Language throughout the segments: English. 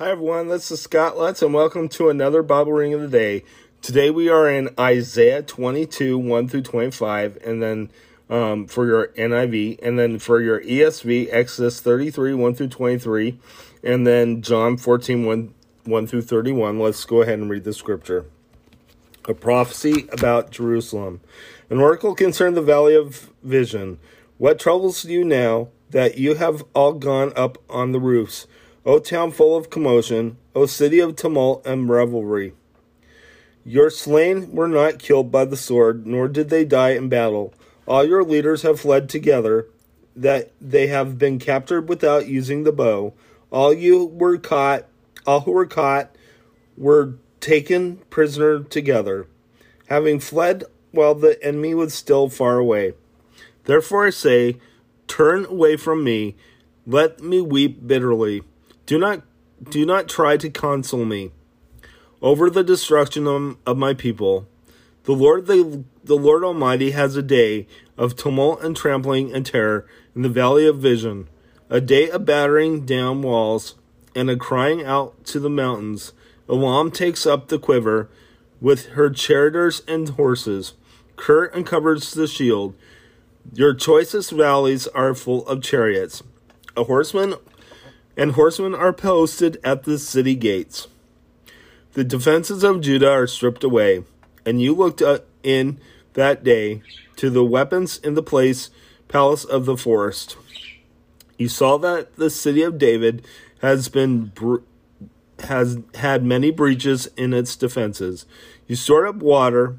Hi everyone, this is Scott Lutz and welcome to another Bible reading of the day. Today we are in Isaiah 22, 1 through 25, and then um, for your NIV, and then for your ESV, Exodus 33, 1 through 23, and then John 14, 1, 1 through 31. Let's go ahead and read the scripture. A prophecy about Jerusalem. An oracle concerning the valley of vision. What troubles you now that you have all gone up on the roofs? O town full of commotion, O city of tumult and revelry. Your slain were not killed by the sword, nor did they die in battle. All your leaders have fled together, that they have been captured without using the bow. All you were caught, all who were caught were taken prisoner together, having fled while the enemy was still far away. Therefore I say, Turn away from me, let me weep bitterly. Do not do not try to console me over the destruction of, my people. The Lord the, the Lord Almighty has a day of tumult and trampling and terror in the valley of vision, a day of battering down walls and a crying out to the mountains. Elam takes up the quiver with her charioteers and horses. Kir uncovers the shield. Your choicest valleys are full of chariots. A horseman and horsemen are posted at the city gates. The defenses of Judah are stripped away, and you looked uh, in that day to the weapons in the place palace of the forest. You saw that the city of David has been has had many breaches in its defenses. You stored up water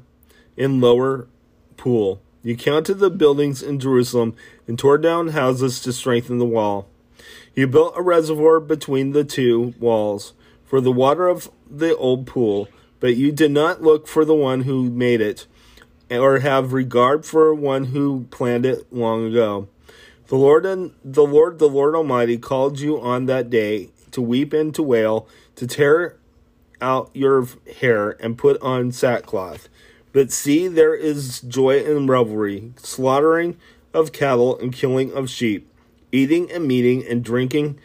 in lower pool. You counted the buildings in Jerusalem and tore down houses to strengthen the wall. You built a reservoir between the two walls for the water of the old pool, but you did not look for the one who made it, or have regard for one who planned it long ago. The Lord and the Lord, the Lord Almighty, called you on that day to weep and to wail, to tear out your hair and put on sackcloth. But see, there is joy and revelry, slaughtering of cattle and killing of sheep, eating and meeting and drinking,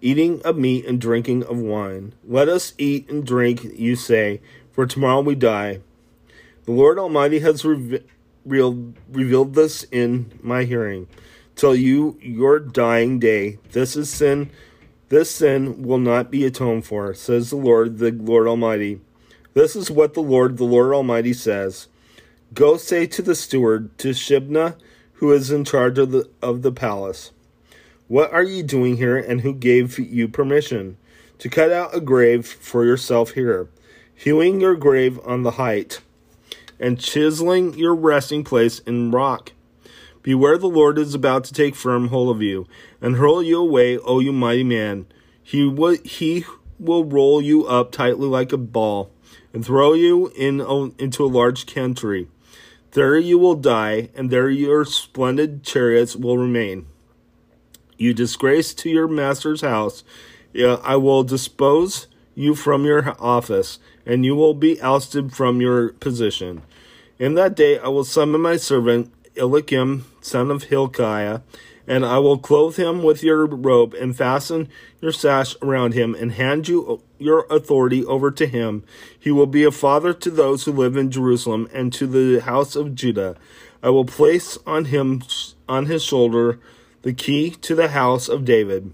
eating of meat and drinking of wine. Let us eat and drink, you say, for tomorrow we die. The Lord Almighty has revealed, revealed this in my hearing. Till you your dying day. This is sin this sin will not be atoned for, says the Lord, the Lord Almighty. This is what the Lord, the Lord Almighty says. Go say to the steward, to Shebna, who is in charge of the, of the palace, What are you doing here, and who gave you permission to cut out a grave for yourself here, hewing your grave on the height, and chiseling your resting place in rock? Beware the Lord is about to take firm hold of you, and hurl you away, O you mighty man. He will, he will roll you up tightly like a ball, and throw you in into a large country. There you will die, and there your splendid chariots will remain. You disgrace to your master's house. I will dispose you from your office, and you will be ousted from your position. In that day I will summon my servant Eliakim, son of Hilkiah, and I will clothe him with your robe and fasten your sash around him and hand you your authority over to him. He will be a father to those who live in Jerusalem and to the house of Judah. I will place on him on his shoulder the key to the house of David.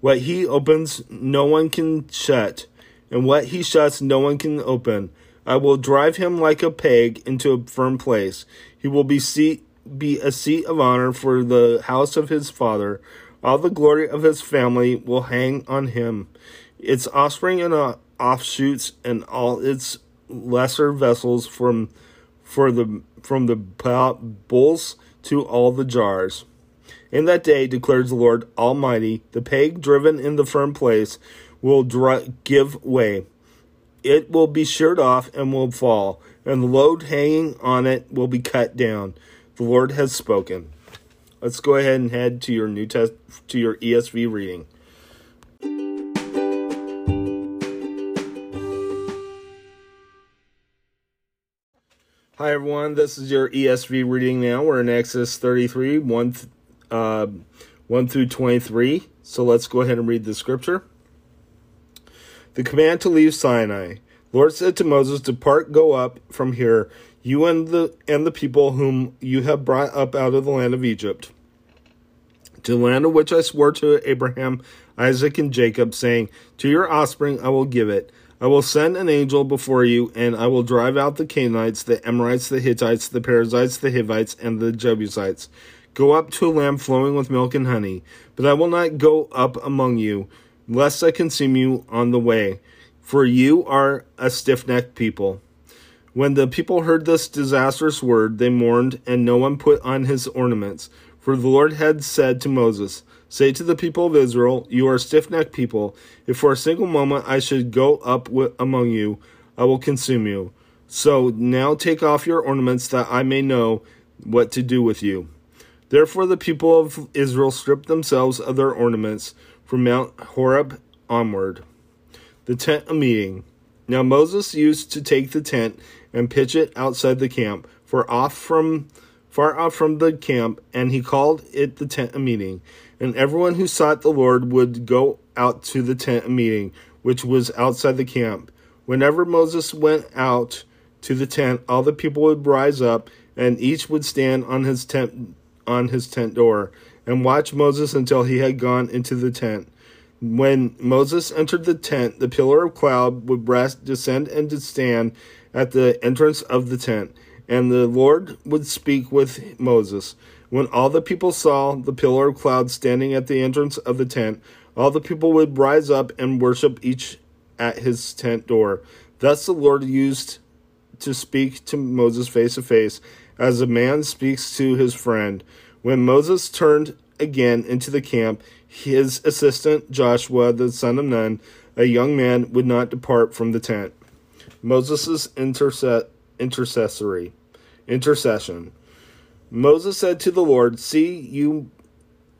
What he opens, no one can shut, and what he shuts, no one can open. I will drive him like a peg into a firm place. He will be seat be a seat of honor for the house of his father. All the glory of his family will hang on him. Its offspring and offshoots and all its lesser vessels from for the from the bowls to all the jars. In that day, declares the Lord Almighty, the peg driven in the firm place will give way. It will be sheared off and will fall, and the load hanging on it will be cut down. The Lord has spoken. Let's go ahead and head to your New Test to your ESV reading. Hi everyone, this is your ESV reading now. We're in Exodus 33, 1, uh, 1 through 23. So let's go ahead and read the scripture. the command to leave Sinai. Lord said to Moses, Depart, go up from here, you and the and the people whom you have brought up out of the land of Egypt, to the land of which I swore to Abraham, Isaac, and Jacob, saying, To your offspring I will give it. I will send an angel before you, and I will drive out the Canaanites, the Amorites, the Hittites, the Perizzites, the Hivites, and the Jebusites. Go up to a land flowing with milk and honey, but I will not go up among you, lest I consume you on the way, for you are a stiff necked people. When the people heard this disastrous word, they mourned, and no one put on his ornaments. For the Lord had said to Moses, Say to the people of Israel, You are stiff necked people. If for a single moment I should go up among you, I will consume you. So now take off your ornaments, that I may know what to do with you. Therefore the people of Israel stripped themselves of their ornaments from Mount Horeb onward. The tent of meeting. Now Moses used to take the tent and pitch it outside the camp, for off from far off from the camp, and he called it the tent of meeting. And everyone who sought the Lord would go out to the tent of meeting, which was outside the camp. Whenever Moses went out to the tent, all the people would rise up, and each would stand on his tent on his tent door, and watch Moses until he had gone into the tent. When Moses entered the tent, the pillar of cloud would rest, descend, and stand at the entrance of the tent, and the Lord would speak with Moses. When all the people saw the pillar of cloud standing at the entrance of the tent, all the people would rise up and worship each at his tent door. Thus the Lord used to speak to Moses face to face, as a man speaks to his friend. When Moses turned again into the camp, his assistant Joshua, the son of Nun, a young man, would not depart from the tent. Moses' interse- intercessory intercession. Moses said to the Lord, See, you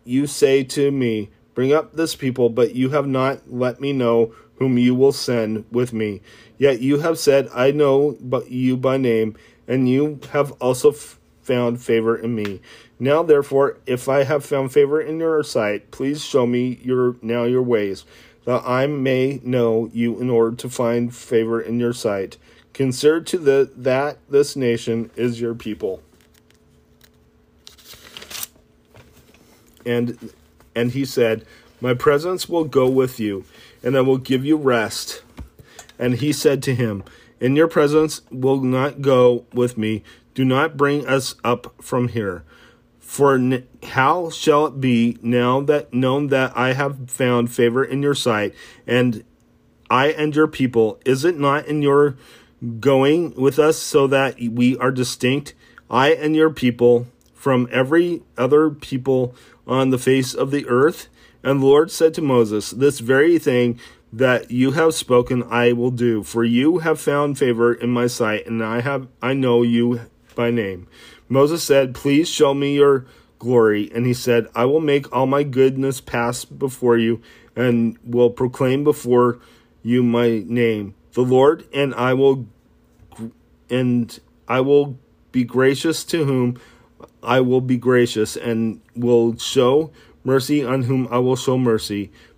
you say to me, Bring up this people, but you have not let me know whom you will send with me. Yet you have said, I know but you by name, and you have also found favor in me. Now therefore, if I have found favor in your sight, please show me your now your ways, that I may know you in order to find favor in your sight. Consider to the that this nation is your people. and and he said, My presence will go with you, and I will give you rest. And he said to him, In your presence will not go with me. Do not bring us up from here. For how shall it be now that known that I have found favor in your sight, and I and your people? Is it not in your going with us so that we are distinct, I and your people, from every other people on the face of the earth. And the Lord said to Moses, This very thing that you have spoken I will do, for you have found favor in my sight, and I have I know you by name. Moses said, Please show me your glory. And he said, I will make all my goodness pass before you, and will proclaim before you my name. The Lord and I will and I will be gracious to whom I will be gracious and will show mercy on whom I will show mercy.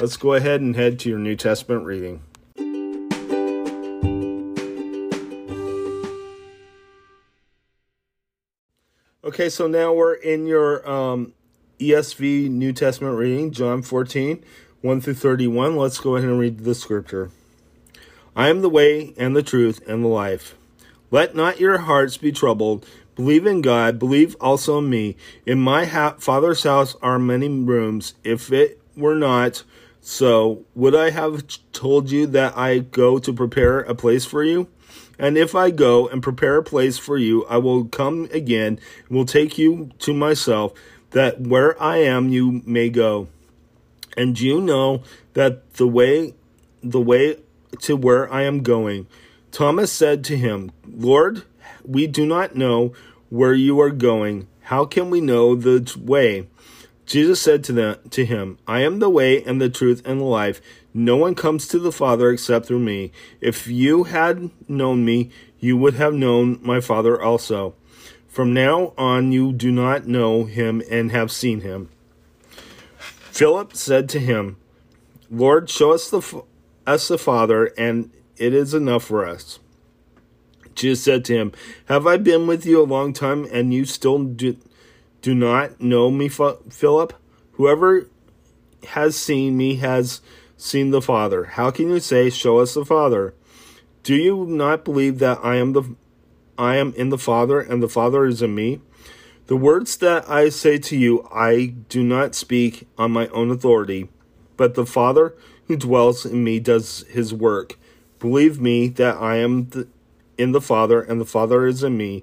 Let's go ahead and head to your New Testament reading. Okay, so now we're in your um, ESV New Testament reading, John 14, 1 through 31. Let's go ahead and read the scripture. I am the way and the truth and the life. Let not your hearts be troubled. Believe in God. Believe also in me. In my ha- Father's house are many rooms. If it were not so, would I have told you that I go to prepare a place for you? And if I go and prepare a place for you, I will come again and will take you to myself, that where I am you may go. And you know that the way the way to where I am going. Thomas said to him, Lord, we do not know where you are going. How can we know the way? Jesus said to them to him, I am the way and the truth and the life. No one comes to the Father except through me. If you had known me, you would have known my Father also. From now on you do not know him and have seen him. Philip said to him, Lord, show us the us the Father, and it is enough for us. Jesus said to him, Have I been with you a long time, and you still do, do not know me, Philip? Whoever has seen me has seen the Father. How can you say, Show us the Father? Do you not believe that I am the I am in the Father, and the Father is in me? The words that I say to you, I do not speak on my own authority, but the Father who dwells in me does his work. Believe me that I am the, in the Father, and the Father is in me,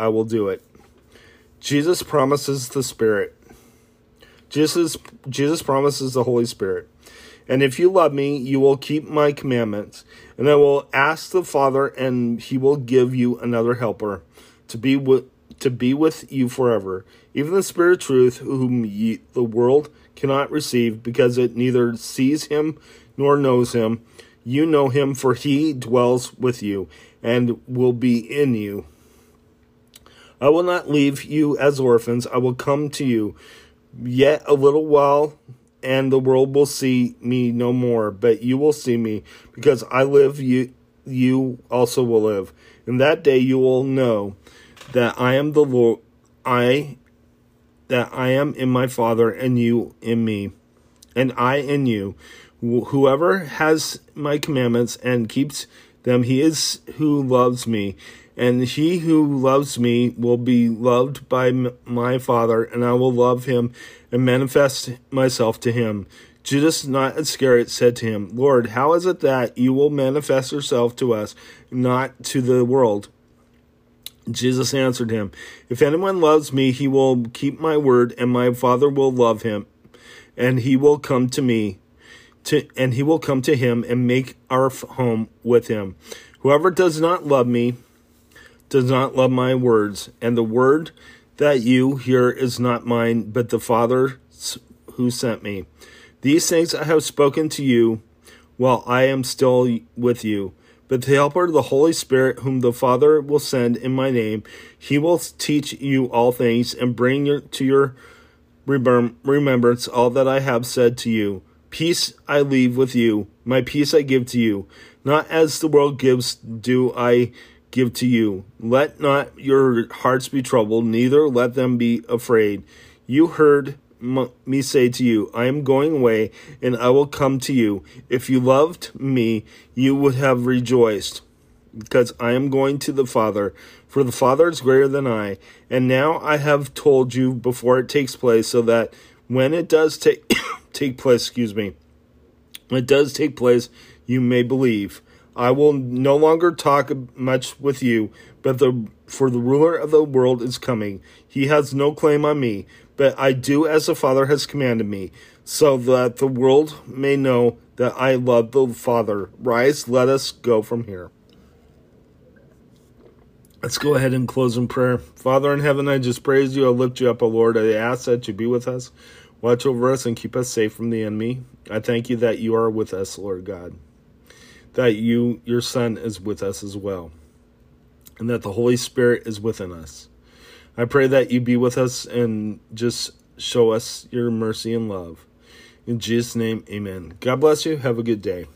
I will do it. Jesus promises the Spirit. Jesus Jesus promises the Holy Spirit. And if you love me, you will keep my commandments. And I will ask the Father, and he will give you another helper to be with to be with you forever, even the Spirit of truth, whom ye, the world cannot receive, because it neither sees him nor knows him. You know him, for he dwells with you and will be in you. I will not leave you as orphans, I will come to you. Yet a little while, and the world will see me no more, but you will see me, because I live, you, you also will live. In that day you will know that I am the Lord, I, that I am in my Father, and you in me, and I in you. Whoever has my commandments and keeps them, he is who loves me. And he who loves me will be loved by my Father, and I will love him and manifest myself to him. Judas, not Iscariot, said to him, Lord, how is it that you will manifest yourself to us, not to the world? Jesus answered him, If anyone loves me, he will keep my word, and my Father will love him, and he will come to me, to, and he will come to him and make our home with him. Whoever does not love me does not love my words, and the word that you hear is not mine, but the Father who sent me. These things I have spoken to you while I am still with you. But the Helper, the Holy Spirit, whom the Father will send in my name, he will teach you all things and bring your, to your remembrance all that I have said to you. Peace I leave with you, my peace I give to you. Not as the world gives, do I give to you. Let not your hearts be troubled, neither let them be afraid. You heard me say to you, I am going away, and I will come to you. If you loved me, you would have rejoiced, because I am going to the Father, for the Father is greater than I. And now I have told you before it takes place, so that when it does take take place, excuse me, it does take place, you may believe. I will no longer talk much with you, but the for the ruler of the world is coming. He has no claim on me, but I do as the Father has commanded me, so that the world may know that I love the Father. Rise, let us go from here. Let's go ahead and close in prayer. Father in heaven, I just praise you. I lift you up, O Lord. I ask that you be with us, watch over us, and keep us safe from the enemy. I thank you that you are with us, Lord God that you your son is with us as well and that the holy spirit is within us. I pray that you be with us and just show us your mercy and love. In jesus name amen. God bless you. Have a good day